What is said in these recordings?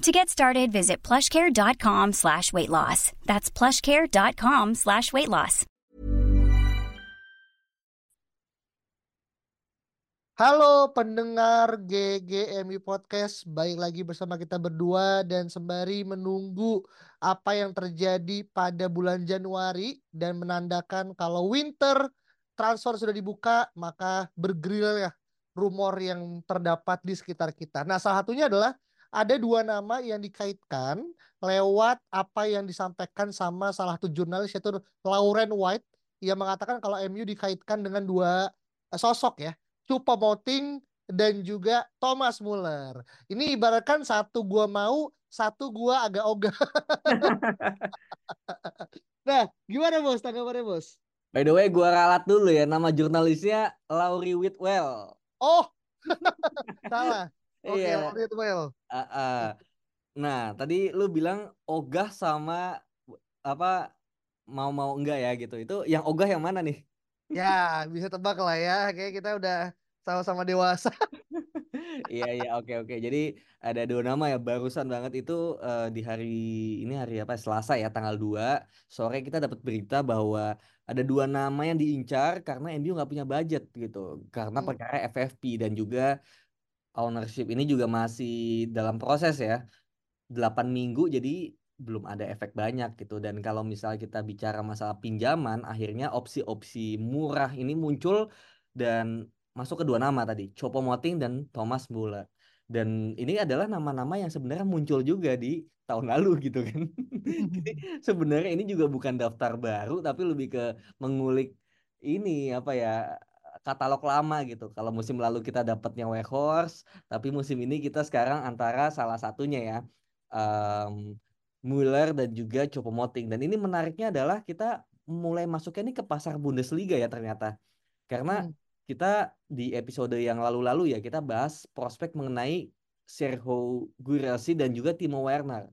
To get started, visit plushcare.com slash weight loss. That's plushcare.com slash weight loss. Halo pendengar GGMI Podcast, baik lagi bersama kita berdua dan sembari menunggu apa yang terjadi pada bulan Januari dan menandakan kalau winter transfer sudah dibuka, maka bergerilya rumor yang terdapat di sekitar kita. Nah, salah satunya adalah ada dua nama yang dikaitkan lewat apa yang disampaikan sama salah satu jurnalis yaitu Lauren White yang mengatakan kalau MU dikaitkan dengan dua eh, sosok ya Choupo-Moting dan juga Thomas Muller. Ini ibaratkan satu gua mau, satu gua agak ogah. nah, gimana bos? Tanggapannya bos? By the way, gua ralat dulu ya. Nama jurnalisnya Laurie Whitwell. Oh, salah. Oke, Iya. Laurie Whitwell. Ah, ah. Nah, tadi lu bilang ogah sama apa mau-mau enggak ya gitu. Itu yang ogah yang mana nih? Ya, bisa tebak lah ya. Kayak kita udah sama-sama dewasa. Iya iya oke oke. Jadi ada dua nama ya barusan banget itu eh, di hari ini hari apa Selasa ya tanggal 2 sore kita dapat berita bahwa ada dua nama yang diincar karena MU nggak punya budget gitu. Karena Hmm. perkara FFP dan juga ownership ini juga masih dalam proses ya. 8 minggu jadi belum ada efek banyak gitu. Dan kalau misal kita bicara masalah pinjaman akhirnya opsi-opsi murah ini muncul dan masuk ke dua nama tadi Choupo-Moting dan Thomas Muller. Dan ini adalah nama-nama yang sebenarnya muncul juga di tahun lalu gitu kan. Jadi sebenarnya ini juga bukan daftar baru tapi lebih ke mengulik ini apa ya katalog lama gitu. Kalau musim lalu kita dapatnya Weghorst tapi musim ini kita sekarang antara salah satunya ya em, Muller dan juga Choupo-Moting. Dan ini menariknya adalah kita mulai masuknya ini ke pasar Bundesliga ya ternyata. Karena Hmm. kita di episode yang lalu-lalu ya kita bahas prospek mengenai Sergio Guirassy dan juga Timo Werner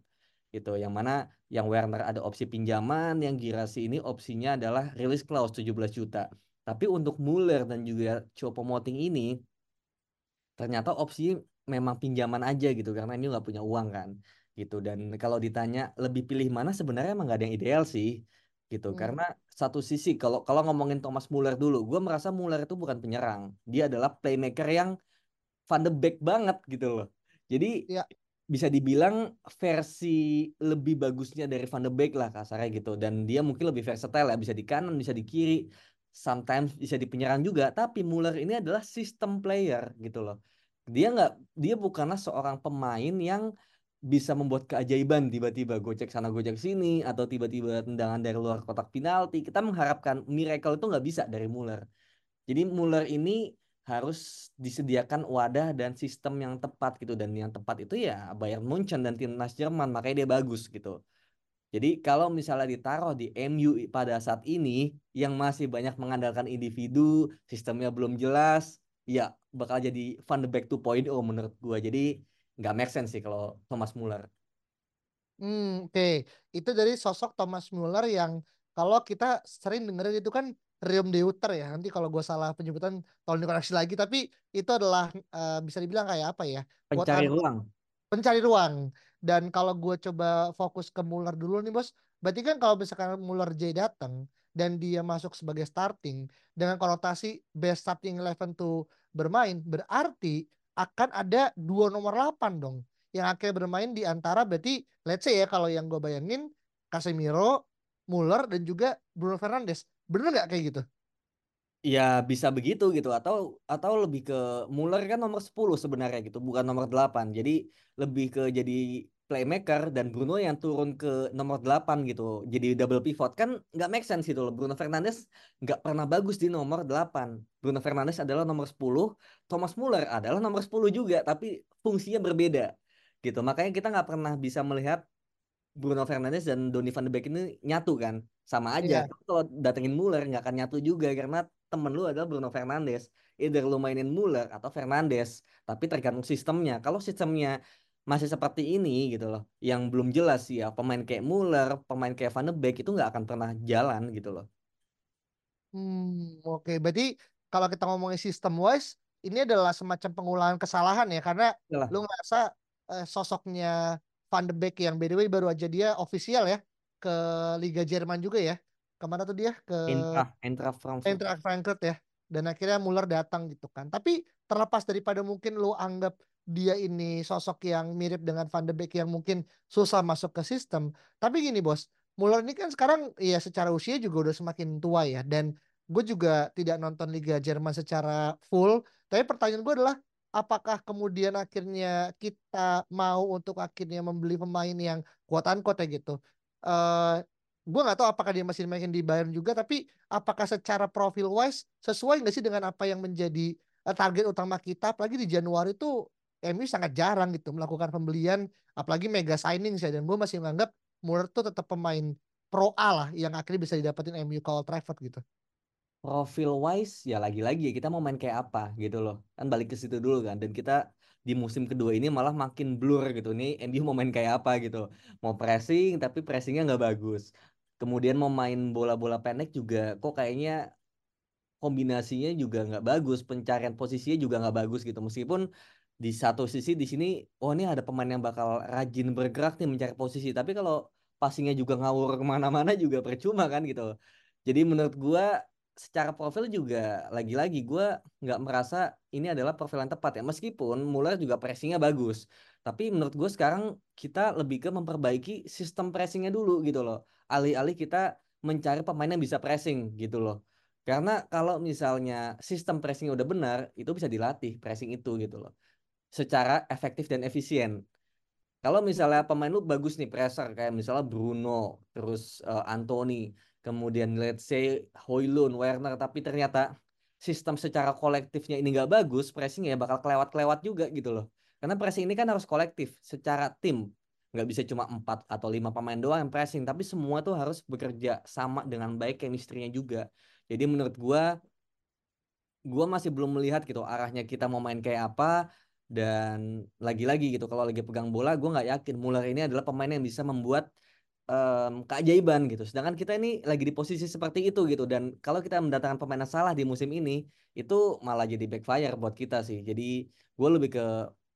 gitu. Yang mana yang Werner ada opsi pinjaman yang Guirassy ini opsinya adalah release clause 17 juta tapi untuk Muller dan juga Choupo-Moting ini ternyata opsi memang pinjaman aja gitu karena ini nggak punya uang kan gitu. Dan kalau ditanya lebih pilih mana sebenarnya emang nggak ada yang ideal sih gitu. Hmm. karena satu sisi kalau kalau ngomongin Thomas Muller dulu gue merasa Muller itu bukan penyerang. Dia adalah playmaker yang Van de Beek banget gitu loh. Jadi Ya. bisa dibilang versi lebih bagusnya dari Van de Beek lah kasarnya gitu. Dan dia mungkin lebih versatile ya bisa di kanan bisa di kiri sometimes bisa di penyerang juga tapi Muller ini adalah sistem player gitu loh. Dia nggak dia bukanlah seorang pemain yang bisa membuat keajaiban tiba-tiba gocek sana gocek sini atau tiba-tiba tendangan dari luar kotak penalti. Kita mengharapkan miracle itu nggak bisa dari Muller jadi Muller ini harus disediakan wadah dan sistem yang tepat gitu. Dan yang tepat itu ya Bayern Munchen dan timnas Jerman makanya dia bagus gitu jadi kalau misalnya ditaruh di MU pada saat ini yang masih banyak mengandalkan individu, sistemnya belum jelas, ya bakal jadi Van de Beek 2.0 menurut gua. Jadi nggak make sense sih kalau Thomas Muller. Hmm, oke. Itu dari sosok Thomas Muller yang kalau kita sering dengerin itu kan Riom Deuter ya. Nanti kalau gue salah penyebutan tolong dikoreksi lagi. Tapi itu adalah eh, bisa dibilang kayak apa ya? Pencari ruang. pencari ruang. Dan kalau gue coba fokus ke Muller dulu nih bos, berarti kan kalau misalkan Muller J datang dan dia masuk sebagai starting dengan konotasi best starting eleven to bermain, berarti akan ada dua nomor 8 dong yang akhirnya bermain di antara berarti let's say ya kalau yang gue bayangin Casemiro, Muller dan juga Bruno Fernandes. Bener nggak kayak gitu? Ya bisa begitu gitu atau atau lebih ke Muller kan nomor 10 sebenarnya gitu, bukan nomor 8. Jadi lebih ke jadi playmaker dan Bruno yang turun ke nomor 8 gitu. Jadi double pivot kan nggak make sense gitu loh. Bruno Fernandes nggak pernah bagus di nomor 8. Bruno Fernandes adalah nomor 10, Thomas Muller adalah nomor 10 juga tapi fungsinya berbeda gitu. Makanya kita nggak pernah bisa melihat Bruno Fernandes dan Donny van de Beek ini nyatu kan? Sama aja. Iya. kalau datengin Muller nggak akan nyatu juga karena temen lu adalah Bruno Fernandes. Either lu mainin Muller atau Fernandes tapi tergantung sistemnya. Kalau sistemnya masih seperti ini gitu loh yang belum jelas ya pemain kayak Muller pemain kayak Van de Beek itu nggak akan pernah jalan gitu loh. Hmm, oke. Berarti kalau kita ngomongin sistem wise, ini adalah semacam pengulangan kesalahan ya, karena Yalah, lu ngerasa eh, sosoknya Van de Beek yang by the way baru aja dia official ya ke Liga Jerman juga ya. Ke mana tuh dia? Ke Eintracht Eintracht Frankfurt Eintracht Frankfurt ya. Dan akhirnya Muller datang gitu kan. Tapi terlepas daripada mungkin lu anggap dia ini sosok yang mirip dengan Van de Beek yang mungkin susah masuk ke sistem. Tapi gini bos, Muller ini kan sekarang ya secara usia juga udah semakin tua ya. Dan gue juga tidak nonton Liga Jerman secara full. Tapi pertanyaan gue adalah apakah kemudian akhirnya kita mau untuk akhirnya membeli pemain yang kuat-kuat ya gitu. Eh gue nggak tahu apakah dia masih main di Bayern juga, tapi apakah secara profil wise sesuai nggak sih dengan apa yang menjadi eh, target utama kita apalagi di Januari itu MU sangat jarang gitu melakukan pembelian apalagi mega signing saya dan gue masih menganggap Muller tetap pemain pro A lah yang akhirnya bisa didapetin MU Old Trafford gitu. Profil wise ya lagi-lagi ya kita mau main kayak apa gitu loh. Kan balik ke situ dulu kan dan kita di musim kedua ini malah makin blur gitu. Nih MU mau main kayak apa gitu. Mau pressing tapi pressingnya nggak bagus. Kemudian mau main bola-bola pendek juga kok kayaknya kombinasinya juga nggak bagus pencarian posisinya juga nggak bagus gitu. Meskipun di satu sisi di sini oh ini ada pemain yang bakal rajin bergerak nih mencari posisi. Tapi kalau passingnya juga ngawur ke mana-mana juga percuma kan gitu. Jadi menurut gua secara profil juga lagi-lagi gua nggak merasa ini adalah profil yang tepat ya meskipun Muller juga pressingnya bagus tapi menurut gua sekarang kita lebih ke memperbaiki sistem pressingnya dulu gitu loh alih-alih kita mencari pemain yang bisa pressing gitu loh karena kalau misalnya sistem pressing udah benar, itu bisa dilatih pressing itu gitu loh. Secara efektif dan efisien. Kalau misalnya pemain lu bagus nih pressure kayak misalnya Bruno, terus eh, Anthony, kemudian let's say Højlund, Werner, tapi ternyata sistem secara kolektifnya ini nggak bagus, pressing ya bakal kelewat-kelewat juga gitu loh. Karena pressing ini kan harus kolektif, secara tim. Nggak bisa cuma empat atau lima pemain doang yang pressing, tapi semua tuh harus bekerja sama dengan baik chemistry-nya juga. Jadi menurut gua gua masih belum melihat gitu arahnya kita mau main kayak apa dan lagi-lagi gitu kalau lagi pegang bola gua nggak yakin Muller ini adalah pemain yang bisa membuat em, keajaiban gitu. Sedangkan kita ini lagi di posisi seperti itu gitu dan kalau kita mendatangkan pemain yang salah di musim ini itu malah jadi backfire buat kita sih. Jadi gue lebih ke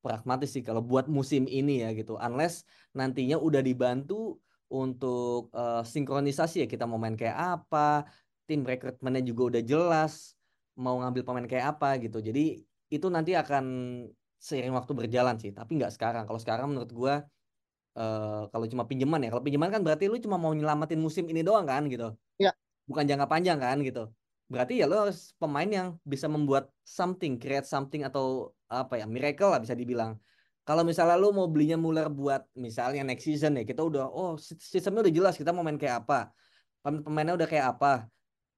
pragmatis sih kalau buat musim ini ya gitu. Unless nantinya udah dibantu untuk eh, sinkronisasi ya kita mau main kayak apa, tim rekrutmennya juga udah jelas mau ngambil pemain kayak apa gitu. Jadi itu nanti akan seiring waktu berjalan sih, tapi nggak sekarang. Kalau sekarang menurut gua eh, kalau cuma pinjaman ya, kalau pinjaman kan berarti lu cuma mau nyelamatin musim ini doang kan gitu. Ya, Bukan jangka panjang kan gitu. Berarti ya lu harus pemain yang bisa membuat something, create something atau apa ya, miracle lah bisa dibilang. Kalau misalnya lu mau belinya Muller buat misalnya next season ya, kita udah oh sistemnya udah jelas kita mau main kayak apa. Pem- Pemainnya udah kayak apa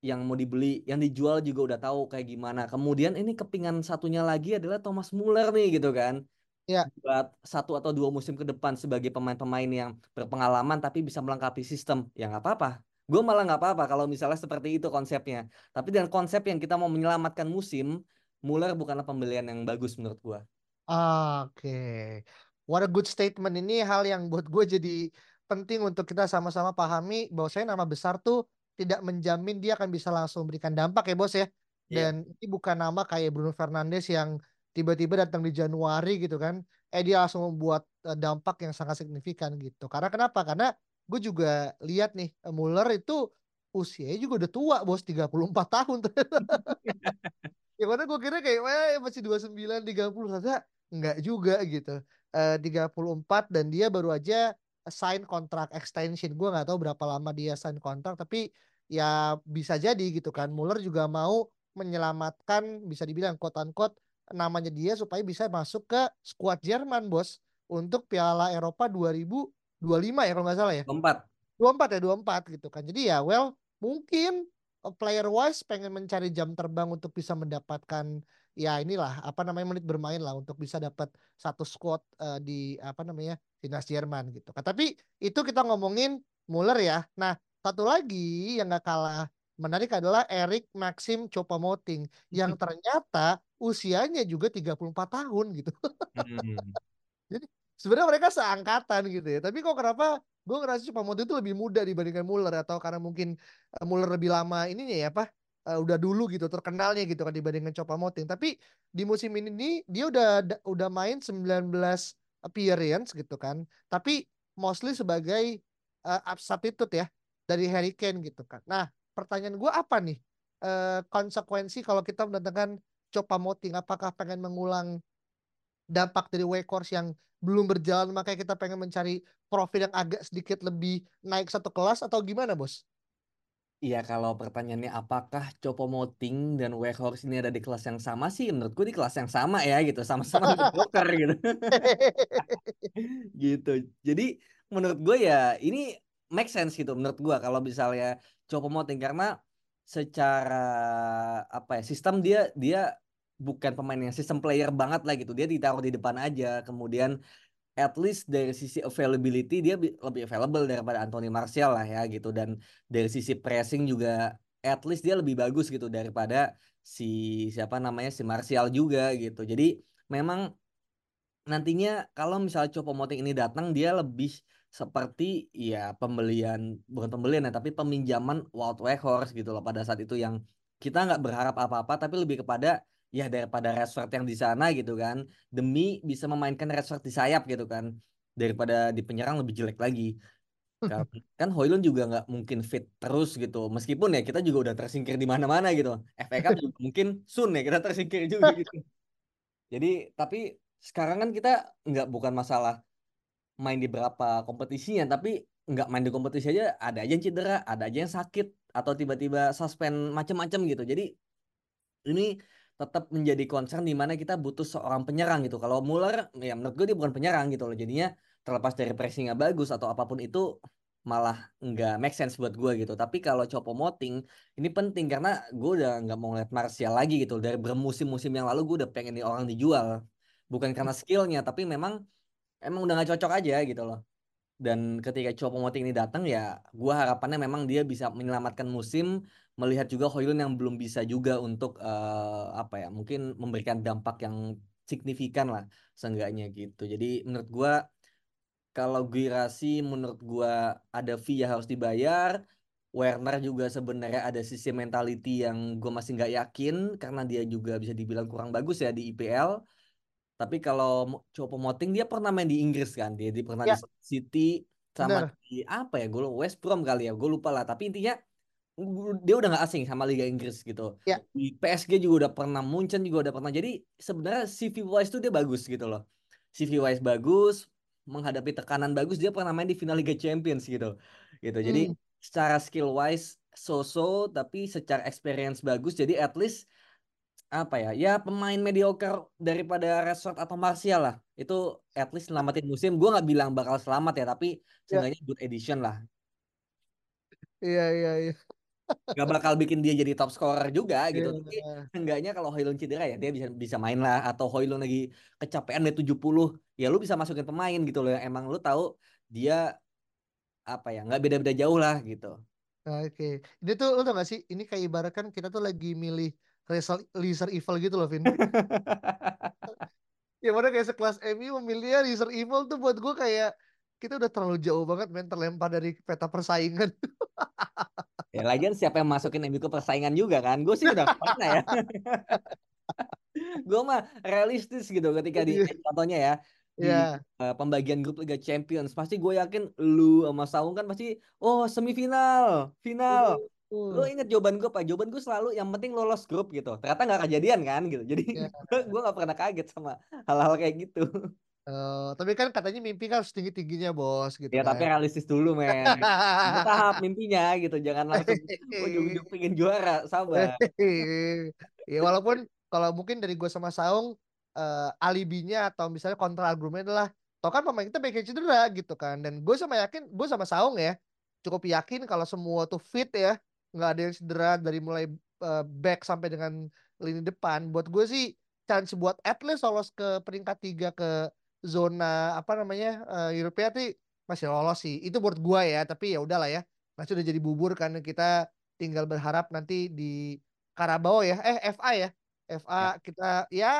yang mau dibeli, yang dijual juga udah tahu kayak gimana. Kemudian ini kepingan satunya lagi adalah Thomas Muller nih gitu kan ya. buat satu atau dua musim ke depan sebagai pemain-pemain yang berpengalaman tapi bisa melengkapi sistem ya nggak apa-apa gue malah nggak apa-apa kalau misalnya seperti itu konsepnya tapi dengan konsep yang kita mau menyelamatkan musim Muller bukanlah pembelian yang bagus menurut gue Oke. What a good statement ini hal yang buat gue jadi penting untuk kita sama-sama pahami bahwa saya nama besar tuh tidak menjamin dia akan bisa langsung memberikan dampak ya bos ya. Iya. Dan ini bukan nama kayak Bruno Fernandes yang tiba-tiba datang di Januari gitu kan. Eh dia langsung membuat eh, dampak yang sangat signifikan gitu. Karena kenapa? Karena gue juga lihat nih eh, Muller itu usianya juga udah tua bos 34 tahun ya mana gue kira kayak wah masih 29 30 saja enggak juga gitu Eh 34 dan dia baru aja sign kontrak extension gue nggak tahu berapa lama dia sign kontrak tapi ya bisa jadi gitu kan Muller juga mau menyelamatkan bisa dibilang quote unquote namanya dia supaya bisa masuk ke skuad Jerman bos untuk Piala Eropa 2025 ya kalau nggak salah ya? Keempat. 24 ya 24 gitu kan. Jadi ya well mungkin uh, player wise pengen mencari jam terbang untuk bisa mendapatkan ya inilah apa namanya menit bermain lah untuk bisa dapat satu squad uh, di apa namanya timnas Jerman gitu kan. Tapi itu kita ngomongin Muller ya. Nah satu lagi yang gak kalah menarik adalah Erik Maxim Choupo-Moting yang ternyata usianya juga 34 tahun gitu. Hmm. jadi sebenarnya mereka seangkatan gitu ya. Tapi kok kenapa gue ngerasa Choupo-Moting itu lebih muda dibandingkan Muller atau karena mungkin uh, Muller lebih lama ininya ya apa uh, udah dulu gitu terkenalnya gitu kan dibandingkan Choupo-Moting tapi di musim ini nih dia udah da- udah main 19 appearance gitu kan. Tapi mostly sebagai uh, substitute ya dari Harry Kane gitu kan. Nah pertanyaan gue apa nih? Eh, konsekuensi kalau kita mendatangkan Choupo-Moting apakah pengen mengulang dampak dari Wakehorse yang belum berjalan makanya kita pengen mencari profil yang agak sedikit lebih naik satu kelas atau gimana bos? Iya kalau pertanyaannya apakah Choupo-Moting dan Weghorst ini ada di kelas yang sama sih? Menurutku di kelas yang sama ya gitu. Sama-sama mediocre gitu. Gitu. Jadi menurut gue ya ini make sense gitu menurut gue kalau misalnya Choupo-Moting karena secara apa ya sistem dia dia bukan pemain yang sistem player banget lah gitu. Dia ditaruh di depan aja. Kemudian at least dari sisi availability dia bi- lebih available daripada Anthony Martial lah ya gitu. Dan dari sisi pressing juga at least dia lebih bagus gitu daripada si siapa namanya si Martial juga gitu. Jadi memang nantinya kalau misalnya Choupo-Moting ini datang dia lebih seperti ya pembelian bukan pembelian ya tapi peminjaman Wout Weghorst gitu loh pada saat itu yang kita nggak berharap apa-apa tapi lebih kepada ya daripada Rashford yang di sana gitu kan demi bisa memainkan Rashford di sayap gitu kan daripada di penyerang lebih jelek lagi. Kan, kan juga nggak mungkin fit terus gitu meskipun ya kita juga udah tersingkir di mana-mana gitu FA Cup juga mungkin soon ya kita tersingkir juga gitu. Jadi tapi sekarang kan kita nggak bukan masalah main di berapa kompetisinya tapi nggak main di kompetisi aja ada aja yang cedera ada aja yang sakit atau tiba-tiba suspend macam-macam gitu. Jadi ini tetap menjadi concern di mana kita butuh seorang penyerang gitu. Kalau Muller ya menurut gue dia bukan penyerang gitu loh. Jadinya terlepas dari pressingnya bagus atau apa pun itu malah nggak make sense buat gue gitu. Tapi kalau Choupo-Moting ini penting karena gue udah nggak mau ngeliat Martial lagi gitu dari bermusim-musim yang lalu gue udah pengen nih orang dijual. Bukan karena skillnya tapi memang emang udah nggak cocok aja gitu loh. Dan ketika Choupo-Moting ini datang ya gua harapannya memang dia bisa menyelamatkan musim melihat juga Højlund yang belum bisa juga untuk eh, apa ya mungkin memberikan dampak yang signifikan lah seenggaknya gitu. Jadi menurut gua kalau Guirassy menurut gua ada fee yang harus dibayar Werner juga sebenarnya ada sisi mentality yang gue masih nggak yakin karena dia juga bisa dibilang kurang bagus ya di IPL tapi kalau Choupo-Moting dia pernah main di Inggris kan dia, dia pernah Ya. di City sama Benar. di apa ya gue West Brom kali ya gue lupa lah tapi intinya dia udah nggak asing sama Liga Inggris gitu Ya. di PSG juga udah pernah Munchen juga udah pernah jadi sebenarnya CV wise tuh dia bagus gitu loh CV wise bagus menghadapi tekanan bagus dia pernah main di final Liga Champions gitu gitu jadi Hmm. secara skill wise so-so tapi secara experience bagus jadi at least apa ya ya pemain mediocre daripada Rashford atau Martial lah itu at least selamatin musim gue nggak bilang bakal selamat ya tapi seenggaknya good edition lah Iya iya iya. nggak bakal bikin dia jadi top scorer juga gitu Iya. tapi seenggaknya kalau Højlund cedera ya dia bisa bisa main lah atau Højlund lagi kecapean dari 70 ya lu bisa masukin pemain gitu loh yang emang lu tahu dia apa ya nggak beda-beda jauh lah gitu Oke. Ini tuh lo tau gak sih? Ini kayak ibaratkan kita tuh lagi milih Result Lizard Evil gitu loh, Vin. Ya mana kayak sekelas MU memilih Lizard Evil tuh buat gue kayak kita udah terlalu jauh banget men terlempar dari peta persaingan. Ya lagian siapa yang masukin MU ke persaingan juga kan? Gue sih udah pernah ya. gue mah realistis gitu ketika di Iya. contohnya ya di Iya. eh, pembagian grup Liga Champions pasti gue yakin lu sama Saung kan pasti oh semifinal final lu Uh, inget jawaban gue apa? Jawaban gue selalu yang penting lolos grup gitu. Ternyata nggak kejadian kan gitu. Jadi Iya. gue nggak pernah kaget sama hal-hal kayak gitu. Eh, tapi kan katanya mimpi kan harus tinggi-tingginya bos gitu ya kan. tapi realistis dulu men. Bertahap mimpinya gitu. Jangan langsung ujung-ujung pengen juara. Sabar. Ya walaupun kalau mungkin dari gue sama Saung eh, alibinya atau misalnya kontra argumen adalah toh kan pemain kita yang cedera gitu kan. Dan gue sama yakin gue sama Saung ya cukup yakin kalau semua tuh fit ya nggak ada yang cedera dari mulai eh, back sampai dengan lini depan. Buat gue sih chance buat at least lolos ke peringkat tiga ke zona apa namanya eh, Eropa sih masih lolos sih. Itu buat gue ya tapi ya udahlah ya. Masih udah jadi bubur kan kita tinggal berharap nanti di Karabau ya. Eh FA ya. FA kita ya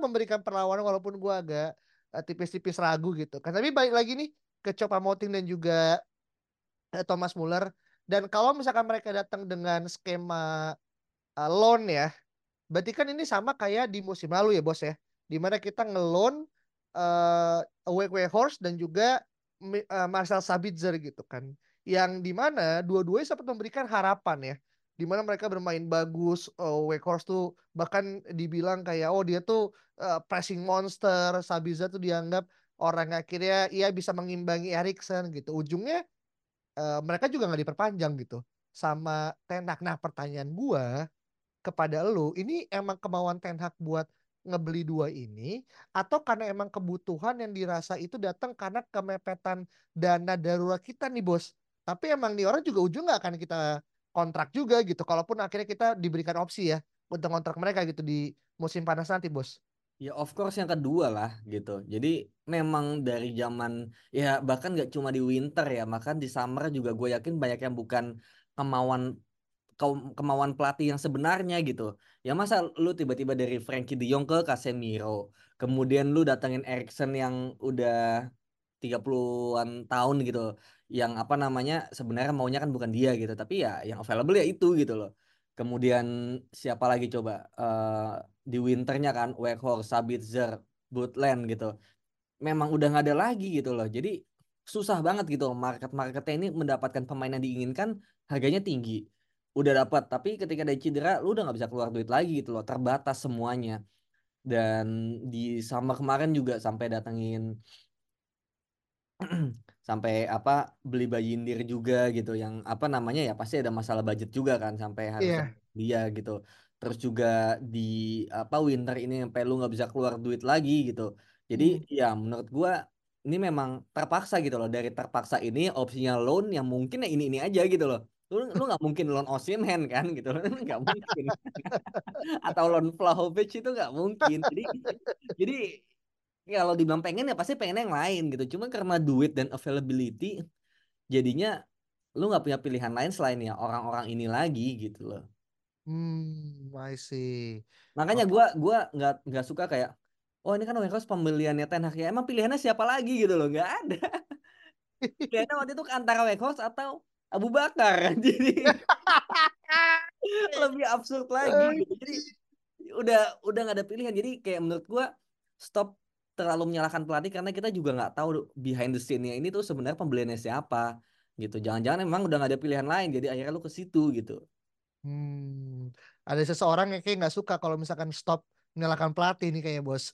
memberikan perlawanan walaupun gua agak eh, tipis-tipis ragu gitu kan. Tapi balik lagi nih ke Choupo Moting dan juga Thomas Muller dan kalau misalkan mereka datang dengan skema eh, loan ya berarti kan ini sama kayak di musim lalu ya bos ya. Di mana kita ngeloan eh Awake Horse dan juga eh, Marcel Sabitzer gitu kan. Yang di mana dua-duanya sempat memberikan harapan ya. Di mana mereka bermain bagus oh, Weghorst tuh bahkan dibilang kayak oh dia tuh eh, pressing monster. Sabitzer tuh dianggap orang akhirnya ia bisa mengimbangi Erikson gitu. Ujungnya eh, mereka juga nggak diperpanjang gitu. Sama Ten Hag. Nah pertanyaan gua kepada lu ini emang kemauan Ten Hag buat ngebeli dua ini atau karena emang kebutuhan yang dirasa itu datang karena kemepetan dana darurat kita nih bos? Tapi emang nih orang juga ujung nggak akan kita kontrak juga gitu kalaupun akhirnya kita diberikan opsi ya untuk kontrak mereka gitu di musim panas nanti bos Ya of course yang kedua lah gitu. Jadi memang dari zaman ya bahkan nggak cuma di winter ya, bahkan di summer juga gue yakin banyak yang bukan kemauan kemauan pelatih yang sebenarnya gitu. Ya masa lu tiba-tiba dari Frankie De Jong ke Casemiro, kemudian lu datengin Erikson yang udah 30-an tahun gitu. Yang apa namanya sebenarnya maunya kan bukan dia gitu, tapi ya yang available ya itu gitu loh. Kemudian siapa lagi coba Eh, di winternya kan Weghorst, Sabitzer, Butland gitu. Memang udah nggak ada lagi gitu loh. Jadi susah banget gitu loh market-marketnya ini mendapatkan pemain yang diinginkan harganya tinggi. Udah dapat, tapi ketika ada cedera lu udah nggak bisa keluar duit lagi gitu loh. Terbatas semuanya. Dan di summer kemarin juga sampai datengin sampai apa beli Bayindir juga gitu yang apa namanya ya pasti ada masalah budget juga kan sampai harus Iya. dia gitu terus juga di apa winter ini sampai lu nggak bisa keluar duit lagi gitu. Jadi Hmm. ya menurut gua ini memang terpaksa gitu loh. Dari terpaksa ini opsinya loan yang mungkin ya ini ini aja gitu loh. Lu lu nggak mungkin loan Osimhen kan gitu loh. Nggak mungkin. Atau loan Vlahovic itu nggak mungkin. Jadi jadi ya kalau dibilang pengen ya pasti pengen yang lain gitu. Cuma karena duit dan availability jadinya lu nggak punya pilihan lain selain ya orang-orang ini lagi gitu loh hmm I see. Makanya Oke. gua gua nggak nggak suka kayak oh ini kan Weghorst pembeliannya Ten Hag ya emang pilihannya siapa lagi? gitu loh nggak ada. Pilihannya waktu itu antara Weghorst atau Abu Bakar. Jadi lebih absurd lagi gitu. Jadi udah udah nggak ada pilihan. Jadi kayak menurut gua stop terlalu menyalahkan pelatih karena kita juga nggak tahu behind the scene-nya ini tuh sebenarnya pembeliannya siapa gitu. Jangan-jangan emang udah nggak ada pilihan lain jadi akhirnya lu ke situ gitu Hmm, ada seseorang yang kayak nggak suka kalau misalkan stop menyalahkan pelatih nih kayaknya bos.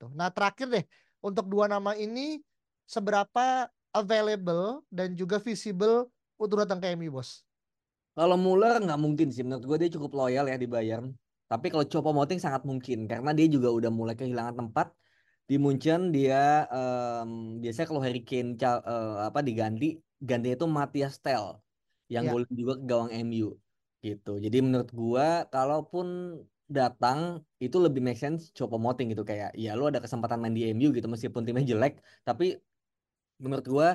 Tuh. Nah terakhir deh untuk dua nama ini seberapa available dan juga visible untuk datang ke MU bos. Kalau Muller nggak mungkin sih menurut gue dia cukup loyal ya di Bayern. Tapi kalau Choupo-Moting sangat mungkin karena dia juga udah mulai kehilangan tempat di Munchen dia em, biasanya kalau Harry Kane eh, apa diganti gantinya itu Matthias Tel yang Ya. golin juga ke gawang MU gitu. Jadi menurut gua kalaupun datang itu lebih make sense Choupo-Moting gitu kayak ya lu ada kesempatan main di MU gitu meskipun timnya jelek tapi menurut gua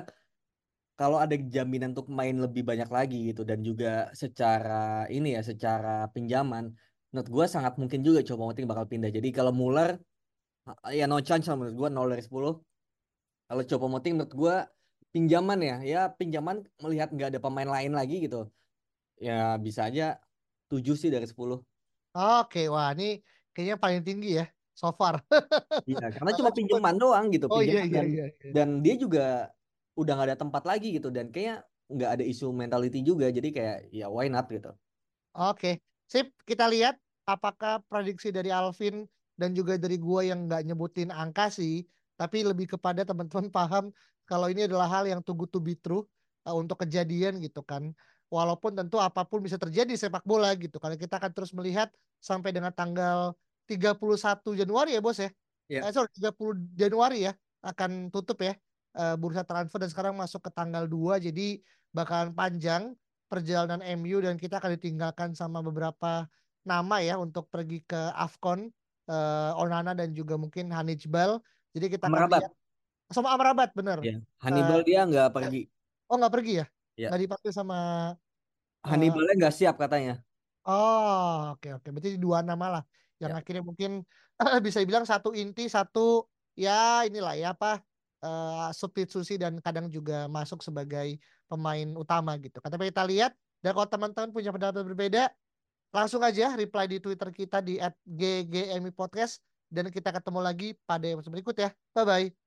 kalau ada jaminan untuk main lebih banyak lagi gitu dan juga secara ini ya secara pinjaman menurut gua sangat mungkin juga Choupo-Moting bakal pindah. Jadi kalau Muller Ya no chance lah menurut gue 0 dari 10. Kalau Choupo-Moting menurut gue pinjaman ya, ya pinjaman melihat nggak ada pemain lain lagi gitu. Ya bisa aja 7 sih dari 10. Oke, wah ini kayaknya paling tinggi ya so far. Iya, karena cuma pinjaman doang gitu, Oh iya pinjaman iya dan iya. iya. dan dia juga udah nggak ada tempat lagi gitu dan kayaknya nggak ada isu mentality juga, jadi kayak ya why not gitu. Oke, sip. Kita lihat apakah prediksi dari Alvin dan juga dari gua yang nggak nyebutin angka sih, tapi lebih kepada teman-teman paham kalau ini adalah hal yang good to be true uh, untuk kejadian gitu kan. Walaupun tentu apa pun bisa terjadi di sepak bola gitu. Karena kita akan terus melihat sampai dengan tanggal 31 Januari ya bos ya. Iya. Eh, sorry 30 Januari ya akan tutup ya eh, bursa transfer dan sekarang masuk ke tanggal 2 jadi bakalan panjang perjalanan MU dan kita akan ditinggalkan sama beberapa nama ya untuk pergi ke AFCON eh, Onana dan juga mungkin Hanijbal. Jadi kita akan lihat sama Amrabat bener. Ya, Hannibal dia nggak pergi. Oh nggak pergi ya? Ya. Nggak dipanggil sama Hannibalnya nggak siap katanya. Oh oke oke berarti dua nama lah yang Ya. akhirnya mungkin bisa dibilang satu inti satu ya inilah ya apa eh substitusi dan kadang juga masuk sebagai pemain utama gitu. Tapi kita lihat dan kalau teman-teman punya pendapat berbeda langsung aja reply di Twitter kita di @ggmi podcast dan kita ketemu lagi pada episode berikut ya. Bye bye.